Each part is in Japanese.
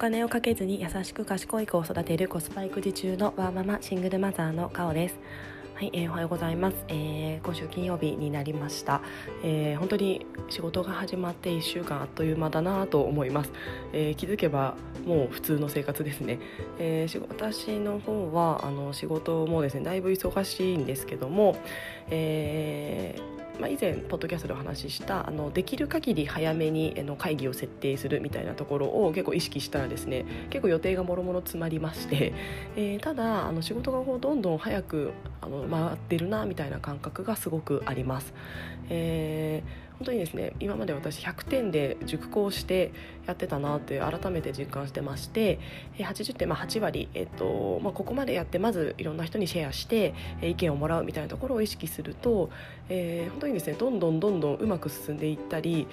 金をかけずに優しく賢い子を育てるコスパ育児中のワーママシングルマザーのカオです。はい、えー、おはようございます、えー、今週金曜日になりました、えー、本当に仕事が始まって1週間あっという間だなと思います、えー、気づけばもう普通の生活ですね、えー、私の方はあの仕事もですねだいぶ忙しいんですけども、えーまあ、以前ポッドキャストでお話ししたあのできる限り早めにの会議を設定するみたいなところを結構意識したらですね結構予定がもろもろ詰まりまして、えー、ただあの仕事がこうどんどん早くあの回ってるなみたいな感覚がすごくあります。えー本当にですね今まで私100点で熟考してやってたなって改めて実感してまして80点、まあ、8割、えっとまあ、ここまでやってまずいろんな人にシェアして意見をもらうみたいなところを意識すると、えー、本当にですねどんどんどんどんうまく進んでいったり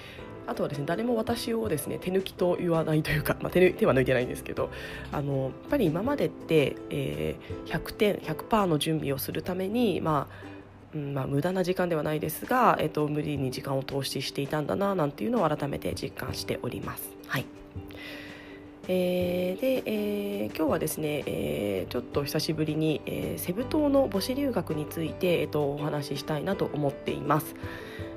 あとはですね誰も私をですね手抜きと言わないというか、まあ、手手は抜いてないんですけどあのやっぱり今までって、えー、100点100%の準備をするためにまあうんまあ、無駄な時間ではないですが、えっと、無理に時間を投資していたんだななんていうのを改めて実感しております。はいえー、で、えー、今日はですね、えー、ちょっと久しぶりに、えー、セブ島の母子留学について、えっと、お話ししたいなと思っています。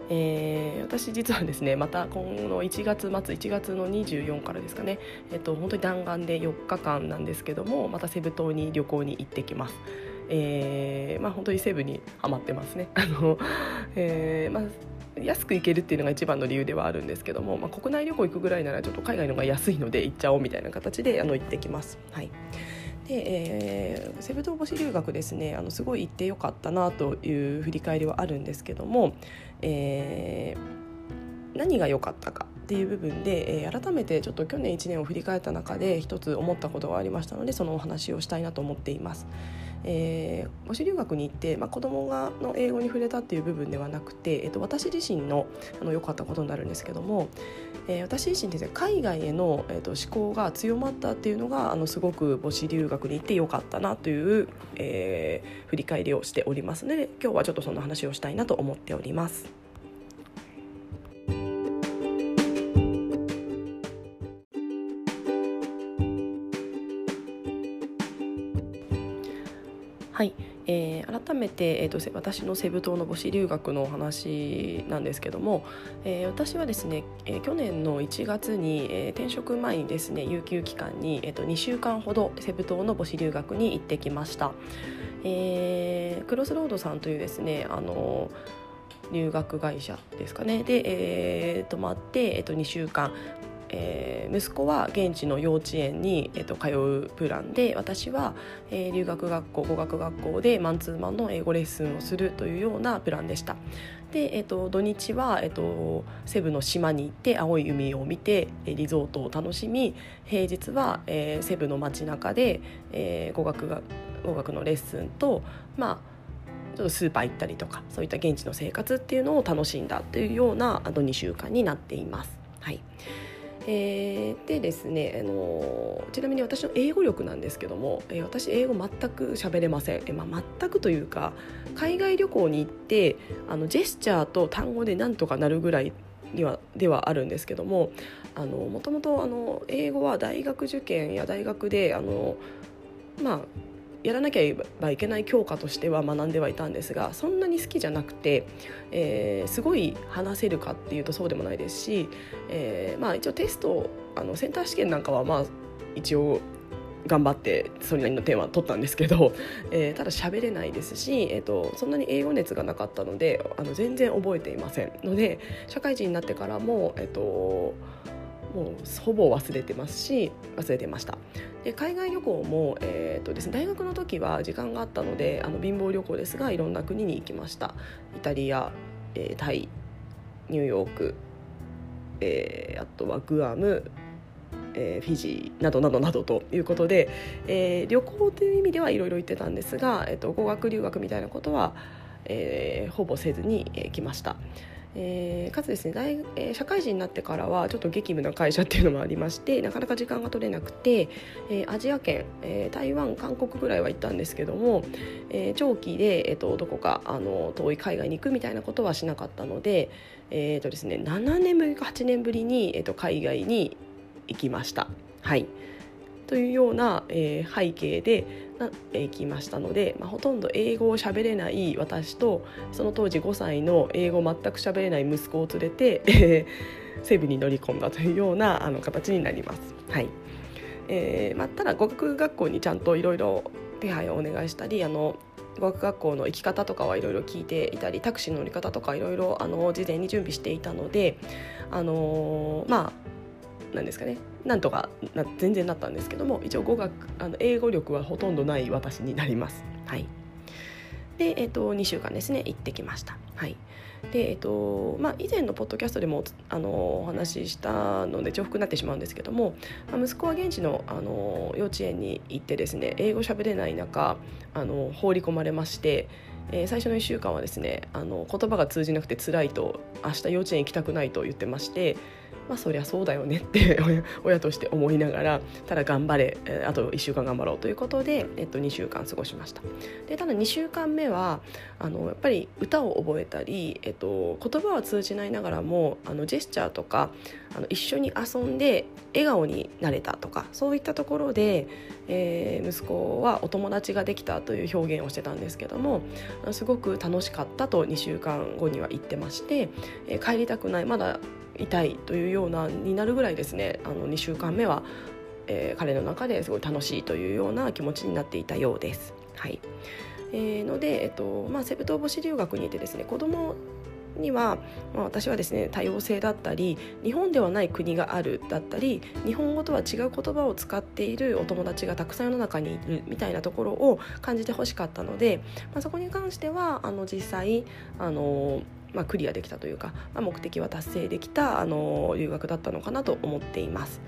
えー、私実はですねまた今の1月末1月の24からですかね、えっと、本当に弾丸で4日間なんですけどもまたセブ島に旅行に行ってきます。えーまあ、本当にセブにはまってますね。あのえーまあ安く行けるっていうのが一番の理由ではあるんですけども、まあ、国内旅行行くぐらいならちょっと海外の方が安いので行っちゃおうみたいな形であの行ってきます。はいでえー、セブ島星留学ですねあのすごい行ってよかったなという振り返りはあるんですけども、えー、何が良かったかっていう部分で、えー、改めてちょっと去年1年を振り返った中で一つ思ったことがありましたのでそのお話をしたいなと思っています。えー、母子留学に行って、まあ、子供がの英語に触れたっていう部分ではなくて、えー、と私自身のあの良かったことになるんですけども、えー、私自身ですね海外への、えー、と思考が強まったっていうのがあのすごく母子留学に行って良かったなという、えー、振り返りをしておりますので今日はちょっとその話をしたいなと思っております。ー、改めて、えーと、私のセブ島の母子留学のお話なんですけども、えー、私はですね、えー、去年の1月に、えー、転職前にですね有給期間に、えーと、2週間ほどセブ島の母子留学に行ってきました。えー、クロスロードさんというですねあの留学会社ですかねで、えー、泊まって、えーと2週間えー、息子は現地の幼稚園に、えーと、通うプランで私は、えー、留学学校語学学校でマンツーマンの英語レッスンをするというようなプランでした。で、えーと、土日は、えーと、セブの島に行って青い海を見てリゾートを楽しみ平日は、えー、セブの街中で、えー、語学が語学のレッスンとまあちょっとスーパー行ったりとかそういった現地の生活っていうのを楽しんだというようなあと2週間になっています。はいえー、でですね、あのちなみに私の英語力なんですけども、えー、私英語全く喋れません、えーまあ、全くというか海外旅行に行ってあのジェスチャーと単語でなんとかなるぐらいにはではあるんですけどももともと英語は大学受験や大学であのまあやらなきゃいけない教科としては学んではいたんですがそんなに好きじゃなくて、えー、すごい話せるかっていうとそうでもないですし、えー、まあ、一応テストあのセンター試験なんかはまあ一応頑張ってそれなりの点は取ったんですけど、えー、ただ喋れないですし、えーと、そんなに英語熱がなかったのであの全然覚えていませんので社会人になってからも、えーともうほぼ忘れてますし忘れてましたで海外旅行も、えーとですね、大学の時は時間があったのであの貧乏旅行ですがいろんな国に行きましたイタリア、えー、タイニューヨーク、えー、あとはグアムえー、フィジーなどなどなどということで、えー、旅行という意味ではいろいろ行ってたんですが、えーと、語学留学みたいなことは、えー、ほぼせずに、えー、来ました。えー、かつですね大、えー、社会人になってからはちょっと激務な会社っていうのもありましてなかなか時間が取れなくて、えー、アジア圏、えー、台湾韓国ぐらいは行ったんですけども、えー、長期で、えーと、どこかあの遠い海外に行くみたいなことはしなかったので,、えーとですね、7年ぶりか8年ぶりに、えーと、海外に行きました。はいというような、えー、背景でなってきましたので、まあ、ほとんど英語を喋れない私とその当時5歳の英語全く喋れない息子を連れて、えー、西部に乗り込んだというようなあの形になります。はいえーまあ、ただ語学学校にちゃんといろいろ手配をお願いしたりあの語学学校の行き方とかはいろいろ聞いていたりタクシーの乗り方とかいろいろ事前に準備していたのであのー、まあなんですかねなんとかな全然なったんですけども一応語学あの英語力はほとんどない私になります。はいで、えーと、2週間ですね行ってきました。はいでえーとまあ、以前のポッドキャストでもあのお話ししたので重複になってしまうんですけども、まあ、息子は現地のあの幼稚園に行ってですね英語喋れない中あの放り込まれまして。えー、最初の1週間はですねあの言葉が通じなくて辛いと明日幼稚園行きたくないと言ってましてまあそりゃそうだよねって 親として思いながらただ頑張れ、あと1週間頑張ろうということで、えっと、2週間過ごしました。でただ2週間目はあのやっぱり歌を覚えたり、えっと、言葉は通じないながらもあのジェスチャーとかあの一緒に遊んで笑顔になれたとかそういったところで、えー、息子はお友達ができたという表現をしてたんですけどもすごく楽しかったと2週間後には言ってまして、えー、帰りたくないまだ痛いというようなになるぐらいですねあの2週間目は、えー、彼の中ですごい楽しいというような気持ちになっていたようです。はいえー、ので、えっとまあ、セブ島母子留学にいてですね子供には、まあ、私はですね多様性だったり日本ではない国があるだったり日本語とは違う言葉を使っているお友達がたくさん世の中にいるみたいなところを感じてほしかったので、まあ、そこに関してはあの実際あのまあ、クリアできたというか、まあ、目的は達成できたあの留学だったのかなと思っています。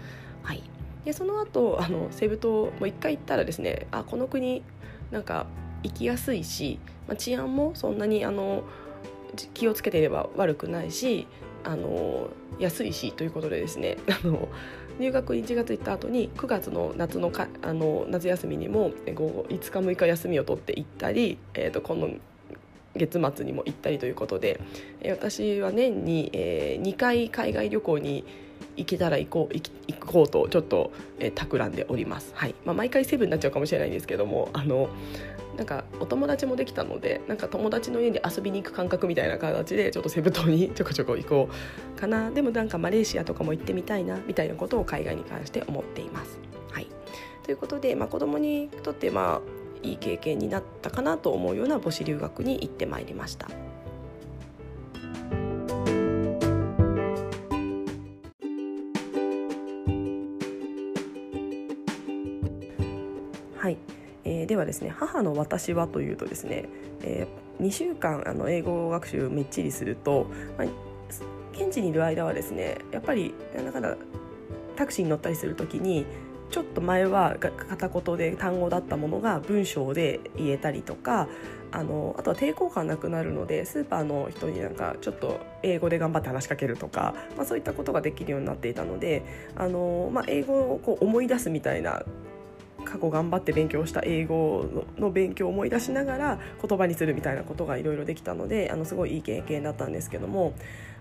はい、でその後あのセブ島もう一回行ったらですねあこの国なんか行きやすいし、まあ、治安もそんなにあの気をつけていれば悪くないしあの安いしということでですねあの入学1月行った後に9月の夏のかあの夏休みにも5日6日休みを取って行ったり、えーと、この月末にも行ったりということで、え私は年に、え、2回海外旅行に行けたら行こう行こうとちょっと、えー、企んでおります、はい。まあ、毎回セブンになっちゃうかもしれないんですけどもあのなんかお友達もできたのでなんか友達の家に遊びに行く感覚みたいな形でちょっとセブ島に ちょこちょこ行こうかな。でもなんかマレーシアとかも行ってみたいなみたいなことを海外に関して思っています。はい、ということで、まあ、子供にとってまあいい経験になったかなと思うような母子留学に行ってまいりました。はいえー、ではですね母の私はというとですね、えー、2週間あの英語学習めっちりすると、まあ、現地にいる間はですねやっぱりなんだかんだタクシーに乗ったりする時にちょっと前は片言で単語だったものが文章で言えたりとかあのあとは抵抗感なくなるのでスーパーの人になんかちょっと英語で頑張って話しかけるとか、まあ、そういったことができるようになっていたのであの、まあ、英語をこう思い出すみたいな過去頑張って勉強した英語の勉強を思い出しながら言葉にするみたいなことがいろいろできたのであのすごいいい経験だったんですけども、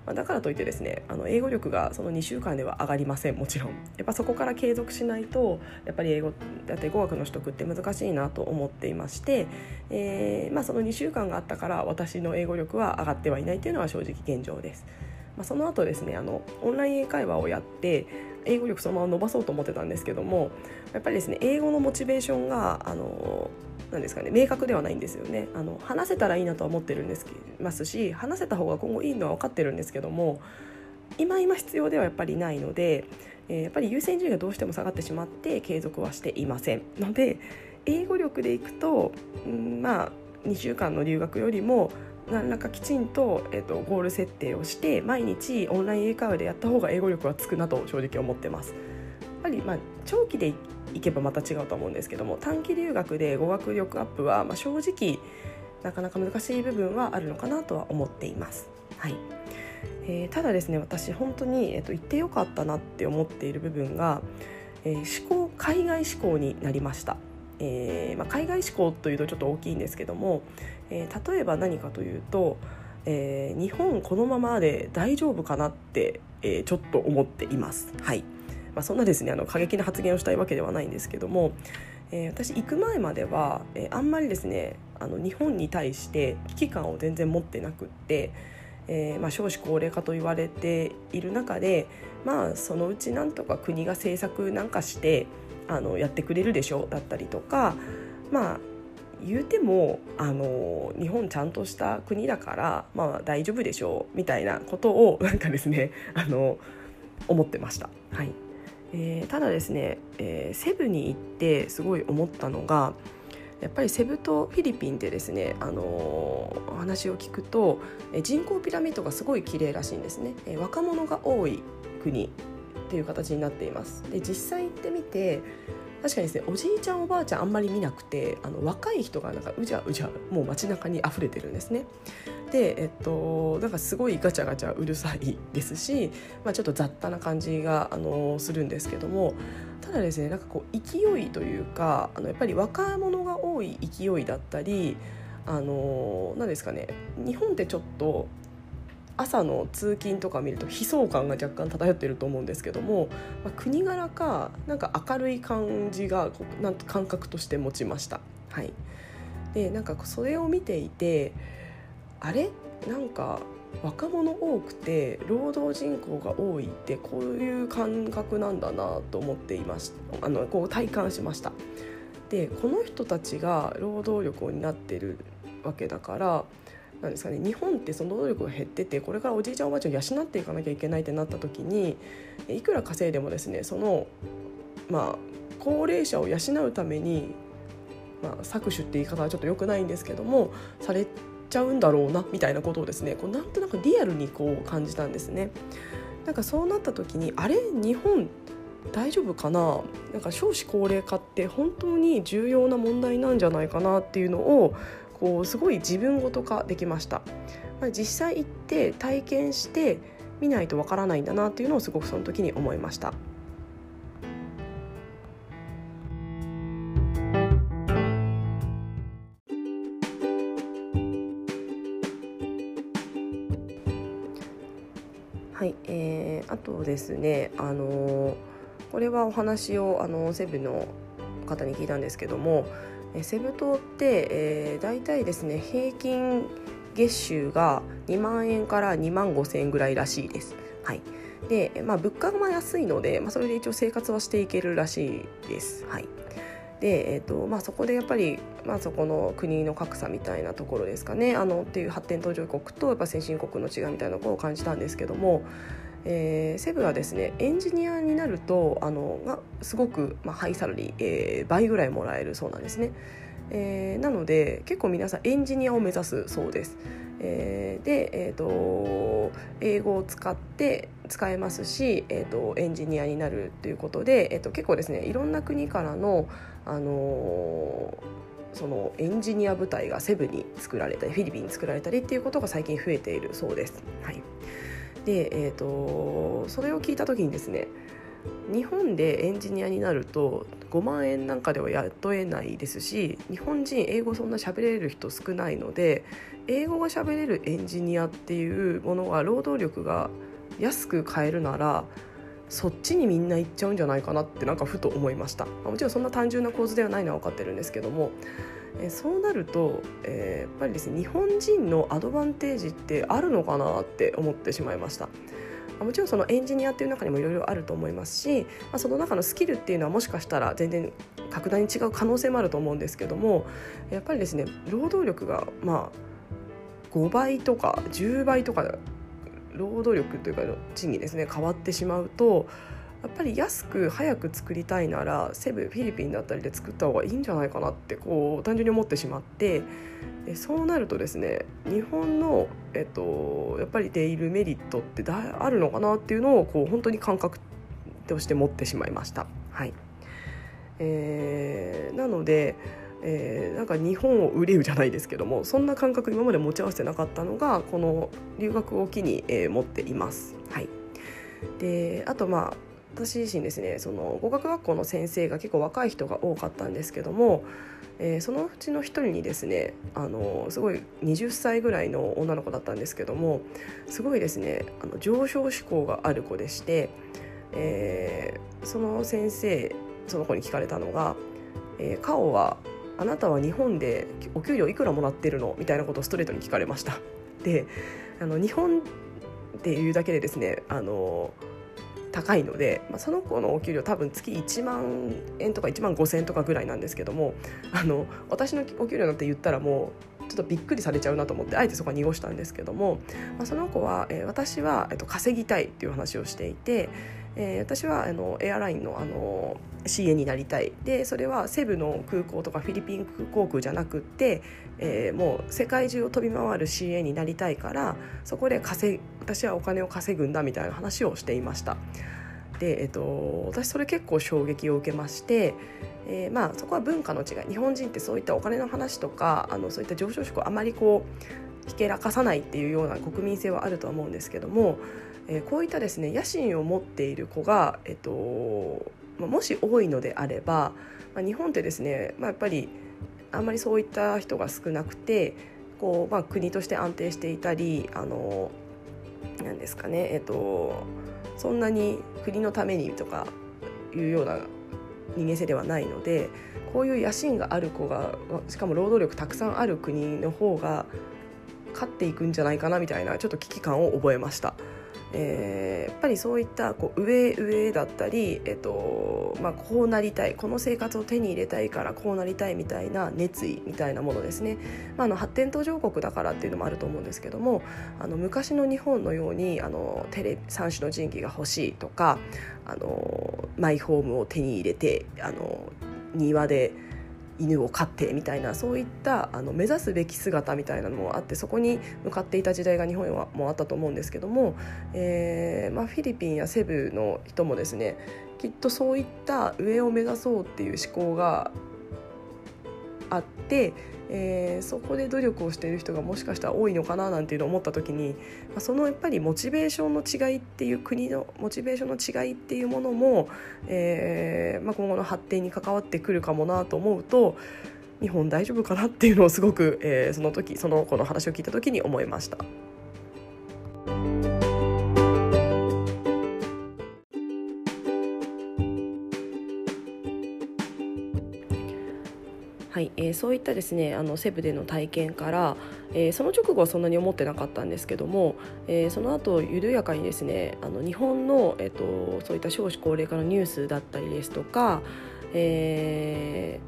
まあ、だからといってですねあの英語力がその2週間では上がりませんもちろんやっぱそこから継続しないとやっぱり英語だって語学の取得って難しいなと思っていまして、えーまあ、その2週間があったから私の英語力は上がってはいないというのは正直現状です。まあ、その後ですねあのオンライン英会話をやって英語力そのまま伸ばそうと思ってたんですけどもやっぱりですね英語のモチベーションがあのなんですかね明確ではないんですよね。あの話せたらいいなとは思ってるんですますし話せた方が今後いいのは分かってるんですけども今今必要ではやっぱりないので、えー、やっぱり優先順位がどうしても下がってしまって継続はしていません。ので英語力でいくと、うん、まあ2週間の留学よりも何らかきちんと,、えーと、ゴール設定をして毎日オンライン英会話でやった方が英語力はつくなと正直思ってます。やっぱりまあ長期でいけばまた違うと思うんですけども短期留学で語学力アップはまあ正直なかなか難しい部分はあるのかなとは思っています。はいえー、ただですね私本当に、えーと、行ってよかったなって思っている部分が、えー、思考海外志向になりました。えーまあ、海外志向というとちょっと大きいんですけども、えー、例えば何かというと、えー、日本このままで大丈夫かなって、え、ちょっと思っています。はいまあ、そんなですねあの過激な発言をしたいわけではないんですけども、え、私行く前までは、え、あんまりですねあの日本に対して危機感を全然持ってなくって、えーまあ、少子高齢化と言われている中で、まあ、そのうちなんとか国が政策なんかしてあのやってくれるでしょ？だったりとかまあ言うてもあの日本ちゃんとした国だから、まあ、大丈夫でしょ？うみたいなことをなんかですね あの思ってました。はい。えー、ただですね、えー、セブに行ってすごい思ったのがやっぱりセブとフィリピンでですね、あのー、話を聞くと人口ピラミッドがすごい綺麗らしいんですね、えー、若者が多い国。っていう形になっていますで実際行ってみて確かにですねおじいちゃんおばあちゃんあんまり見なくてあの若い人がなんかうじゃうじゃもう街中に溢れてるんですね。でえっとなんかすごいガチャガチャうるさいですし、まあ、ちょっと雑多な感じがあのするんですけどもただですねなんかこう勢いというかあのやっぱり若者が多い勢いだったりあの何ですかね日本ってちょっと朝の通勤とか見ると悲壮感が若干漂っていると思うんですけども、まあ、国柄かなんか明るい感じがなんと感覚として持ちました。はい、でなんかそれを見ていてあれ？なんか若者多くて労働人口が多いってこういう感覚なんだなと思っていましあのこう体感しました。でこの人たちが労働力を担ってるわけだからなんですかね日本ってその能力が減っててこれからおじいちゃんおばあちゃんを養っていかなきゃいけないってなった時にいくら稼いでもですねそのまあ高齢者を養うために、まあ、搾取って言い方はちょっと良くないんですけどもされちゃうんだろうなみたいなことをですねこうなんとなくリアルにこう感じたんですね。なんかそうなった時にあれ？日本大丈夫かな？なんか少子高齢化って本当に重要な問題なんじゃないかなっていうのをこうすごい自分ごと化できました、まあ、実際行って体験して見ないとわからないんだなっていうのをすごくその時に思いました。はい、えー、あとですねあのー、これはお話をあのセブンの方に聞いたんですけどもセブ島って、えー、大体ですね平均月収が2万円から2万5千円ぐらいらしいです。はいでまあ、物価が安いので、まあ、それで一応生活はしていけるらしいです。はいでえーとまあ、そこでやっぱり、まあ、そこの国の格差みたいなところですかねあのっていう発展途上国とやっぱ先進国の違いみたいなころを感じたんですけどもえー、セブはですねエンジニアになるとあのすごく、まあ、ハイサラリー、えー、倍ぐらいもらえるそうなんですね。えー、なので結構皆さんエンジニアを目指すそうです。えー、で、えーと、英語を使って使えますし、えーと、エンジニアになるということで、えーと、結構ですねいろんな国からの、あのー、そのエンジニア部隊がセブに作られたりフィリピンに作られたりっていうことが最近増えているそうです。はいで、えーと、それを聞いた時にですね日本でエンジニアになると5万円なんかでは雇えないですし日本人英語そんな喋れる人少ないので英語が喋れるエンジニアっていうものは労働力が安く買えるならそっちにみんな行っちゃうんじゃないかなってなんかふと思いました。もちろんそんな単純な構図ではないのは分かってるんですけどもえそうなると、えー、やっぱりですね日本人のアドバンテージってあるのかなって思ってしまいました。もちろんそのエンジニアっていう中にもいろいろあると思いますし、まあ、その中のスキルっていうのはもしかしたら全然格段に違う可能性もあると思うんですけどもやっぱりですね労働力がまあ5倍とか10倍とか労働力というか賃金ですね変わってしまうとやっぱり安く早く作りたいならセブフィリピンだったりで作った方がいいんじゃないかなってこう単純に思ってしまってでそうなるとですね日本の、えっと、やっぱりデイルメリットってだあるのかなっていうのをこう本当に感覚として持ってしまいました。はいえー、なのでえー、なんか日本を売れるじゃないですけどもそんな感覚今まで持ち合わせてなかったのがこの留学を機に、えー、持っています。はい、であとまあ私自身ですねその語学学校の先生が結構若い人が多かったんですけども、えー、そのうちの一人にですねあのすごい20歳ぐらいの女の子だったんですけどもすごいですねあの上昇志向がある子でしてえー、その先生その子に聞かれたのが「えー、カオはあなたは日本でお給料いくらもらってるの?」みたいなことをストレートに聞かれました。であの日本っていうだけでですねあの高いので、まあ、その子のお給料多分月1万円とか1万5千円とかぐらいなんですけどもあの私のお給料なんて言ったらもうちょっとびっくりされちゃうなと思ってあえてそこは濁したんですけども、まあ、その子は、えー、私は、えっと、稼ぎたいっていう話をしていて、えー、私はあのエアラインのあの CA になりたいでそれはセブの空港とかフィリピン航空じゃなくって、えー、もう世界中を飛び回る CA になりたいからそこで稼私はお金を稼ぐんだみたいな話をしていました。で、えっと、私それ結構衝撃を受けまして、えー、まあそこは文化の違い日本人ってそういったお金の話とかあのそういった上昇志向あまりこうひけらかさないっていうような国民性はあるとは思うんですけども、えー、こういったですね野心を持っている子が、えっとま、もし多いのであれば、まあ、日本ってですね、まあ、やっぱりあんまりそういった人が少なくてこう、まあ、国として安定していたりあのなんですかねえっとそんなに国のためにとかいうような人間性ではないのでこういう野心がある子がしかも労働力たくさんある国の方が勝っていくんじゃないかなみたいなちょっと危機感を覚えました。えー、やっぱりそういったこう上上だったり、えっとまあ、こうなりたいこの生活を手に入れたいからこうなりたいみたいな熱意みたいなものですね、まあ、あの発展途上国だからっていうのもあると思うんですけどもあの昔の日本のようにあのテレ三種の神器が欲しいとかあのマイホームを手に入れてあの庭で犬を飼ってみたいなそういったあの目指すべき姿みたいなのもあってそこに向かっていた時代が日本はもうあったと思うんですけども、えーまあ、フィリピンやセブの人もですねきっとそういった上を目指そうっていう思考があって、えー、そこで努力をしている人がもしかしたら多いのかななんていうのを思った時に、まあ、そのやっぱりモチベーションの違いっていう国のモチベーションの違いっていうものも、えーまあ、今後の発展に関わってくるかもなと思うと日本大丈夫かなっていうのをすごく、えー、その時その子の話を聞いた時に思いました。はいえー、そういったですねあのセブでの体験から、えー、その直後はそんなに思ってなかったんですけども、えー、その後緩やかにですねあの日本の、えーと、そういった少子高齢化のニュースだったりですとか、え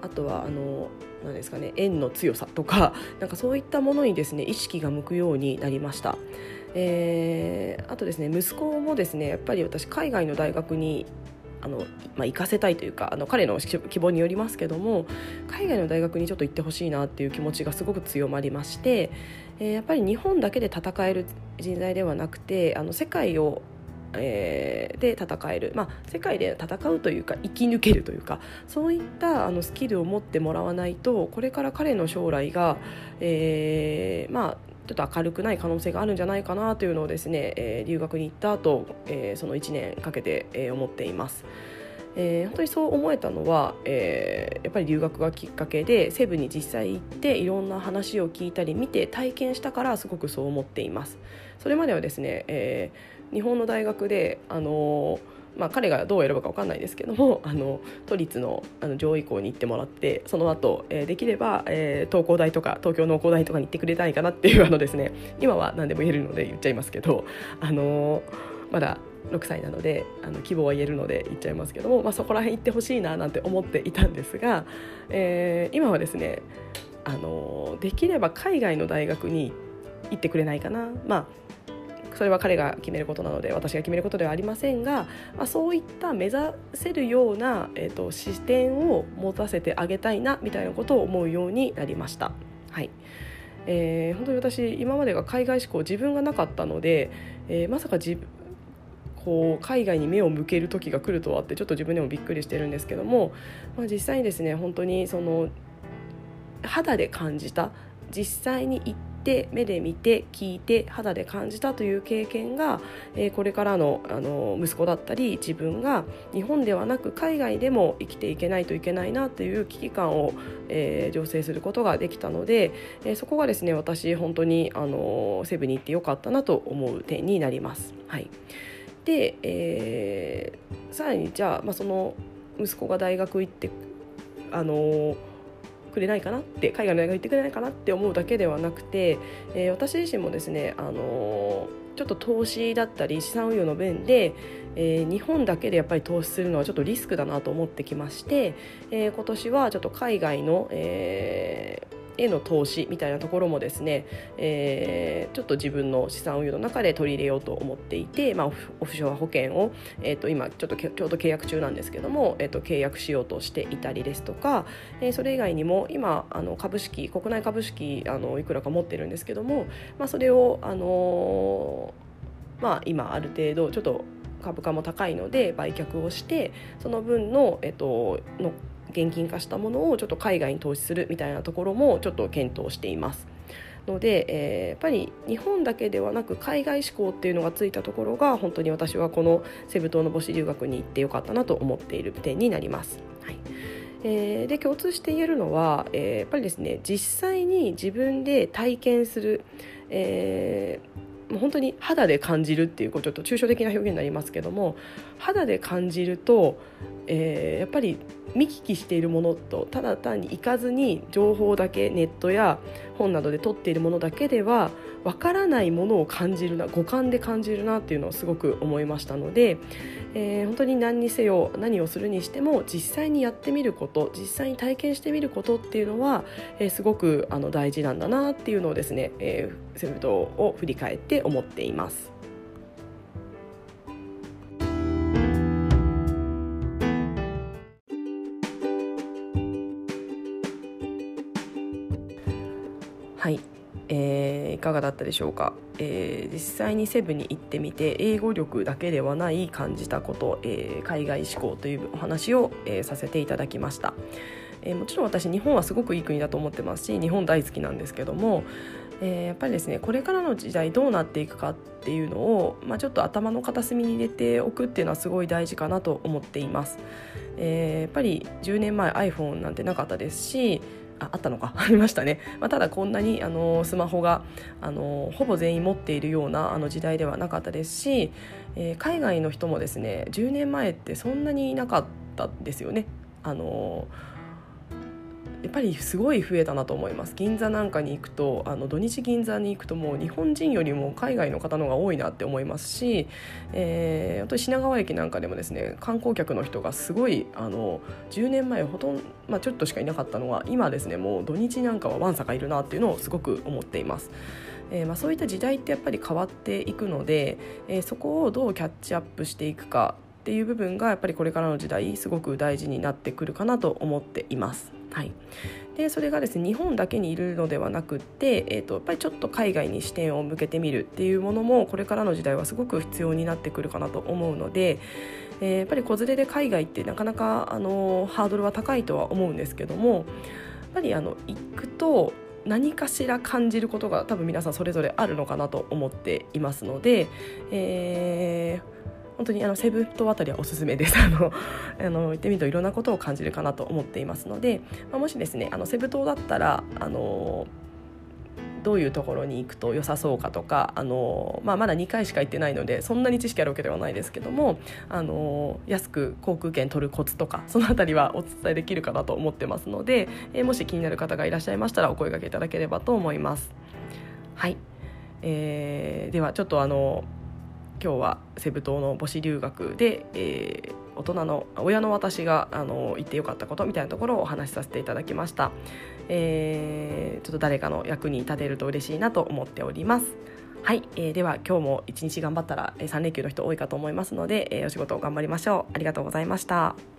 ー、あとはあのなんですかね円の強さとか なんかそういったものにですね意識が向くようになりました。えー、あとですね息子もですねやっぱり私海外の大学にあの、まあ、行かせたいというかあの彼の希望によりますけども海外の大学にちょっと行ってほしいなっていう気持ちがすごく強まりまして、えー、やっぱり日本だけで戦える人材ではなくてあの世界をえー、で戦える、まあ、世界で戦うというか生き抜けるというかそういったあのスキルを持ってもらわないとこれから彼の将来が、えー、まあちょっと明るくない可能性があるんじゃないかなというのをですね、えー、留学に行った後、えー、その1年かけて、えー、思っています。えー、本当にそう思えたのは、えー、やっぱり留学がきっかけでセブンに実際行っていろんな話を聞いたり見て体験したからすごくそう思っていますそれまではですね、えー、日本の大学であのーまあ、彼がどう選ぶか分かんないですけどもあの都立のあの上位校に行ってもらってその後、えー、できれば、えー、東工大とか東京農工大とかに行ってくれないかなっていうあのですね今は何でも言えるので言っちゃいますけどあのまだ6歳なのであの希望は言えるので言っちゃいますけども、まあ、そこら辺行ってほしいななんて思っていたんですが、えー、今はですねあのできれば海外の大学に行ってくれないかな。まあそれは彼が決めることなので私が決めることではありませんが、まあ、そういった目指せるような、えーと、視点を持たせてあげたいなみたいなことを思うようになりました。はいえー、本当に私今までが海外志向自分がなかったので、えー、まさか自こう海外に目を向ける時が来るとはってちょっと自分でもびっくりしてるんですけども、まあ、実際にですね本当にその肌で感じた実際に行って目で見て聞いて肌で感じたという経験が、え、これからのあの息子だったり自分が日本ではなく海外でも生きていけないといけないなという危機感を、え、醸成することができたので、え、そこがですね私本当にあのセブンに行ってよかったなと思う点になります。はいで、えー、さらにじゃあ、まあ、その息子が大学行ってあのくれないかなって海外の大学行ってくれないかなって思うだけではなくて、えー、私自身もですね、あのちょっと投資だったり資産運用の面で、えー、日本だけでやっぱり投資するのはちょっとリスクだなと思ってきまして、え、今年はちょっと海外の、えー、への投資みたいなところもですね、えー、ちょっと自分の資産運用の中で取り入れようと思っていて、まあ、オフショア保険を、えー、と今ちょっとちょうど契約中なんですけども、えー、と契約しようとしていたりですとか、えー、それ以外にも今あの株式国内株式あのいくらか持ってるんですけども、まあ、それを、あのー、まあ、今ある程度ちょっと株価も高いので売却をしてその分の,、えっと、の現金化したものをちょっと海外に投資するみたいなところもちょっと検討しています。ので、えー、やっぱり日本だけではなく海外志向っていうのがついたところが本当に私はこのセブ島の母子留学に行ってよかったなと思っている点になります。はいえー、で共通して言えるのは、えー、やっぱりですね実際に自分で体験する、えー、もう本当に肌で感じるっていうちょっと抽象的な表現になりますけども肌で感じると、えー、やっぱり見聞きしているものとただ単に行かずに情報だけネットや本などで取っているものだけではわからないものを感じるな五感で感じるなっていうのをすごく思いましたので、えー、本当に何にせよ何をするにしても実際にやってみること実際に体験してみることっていうのは、えー、すごくあの大事なんだなっていうのをですね、えー、セブ島を振り返って思っています。かがだったでしょうか、えー、実際にセブに行ってみて英語力だけではない感じたこと、えー、海外志向というお話を、えー、させていただきました、えー、もちろん私日本はすごくいい国だと思ってますし日本大好きなんですけども、えー、やっぱりですねこれからの時代どうなっていくかっていうのを、まあ、ちょっと頭の片隅に入れておくっていうのはすごい大事かなと思っています、えー、やっぱり10年前 iPhone なんてなかったですしああったのか ありましたね、まあ、ただこんなにあのスマホがあのほぼ全員持っているようなあの時代ではなかったですし、えー、海外の人もですね10年前ってそんなにいなかったんですよね。あのやっぱりすごい増えたなと思います銀座なんかに行くとあの土日銀座に行くともう日本人よりも海外の方の方が多いなって思いますし、えー、本当に品川駅なんかでもですね観光客の人がすごいあの10年前ほとんど、まあ、ちょっとしかいなかったのが今ですねもう土日なんかはわんさかいるなっていうのをすごく思っています。えー、まあ、そういった時代ってやっぱり変わっていくので、えー、そこをどうキャッチアップしていくかっていう部分がやっぱりこれからの時代すごく大事になってくるかなと思っています。はい、でそれがですね日本だけにいるのではなくって、えーと、やっぱりちょっと海外に視点を向けてみるっていうものもこれからの時代はすごく必要になってくるかなと思うので、えー、やっぱり子連れで海外ってなかなかあのハードルは高いとは思うんですけどもやっぱりあの行くと何かしら感じることが多分皆さんそれぞれあるのかなと思っていますので、えー本当にあのセブ島あたりはおすすめです あの あの行ってみるといろんなことを感じるかなと思っていますので、まあ、もしですねあのセブ島だったらあのどういうところに行くと良さそうかとかあの、まあ、まだ2回しか行ってないのでそんなに知識あるわけではないですけどもあの安く航空券取るコツとかその辺りはお伝えできるかなと思ってますので、えー、もし気になる方がいらっしゃいましたらお声がけいただければと思います。はい、えー、ではちょっとあの今日はセブ島の母子留学で、えー、大人の親の私があの言ってよかったことみたいなところをお話しさせていただきました、えー、ちょっと誰かの役に立てると嬉しいなと思っております。はい、えー、では今日も一日頑張ったら3連休の人多いかと思いますので、えー、お仕事頑張りましょう。ありがとうございました。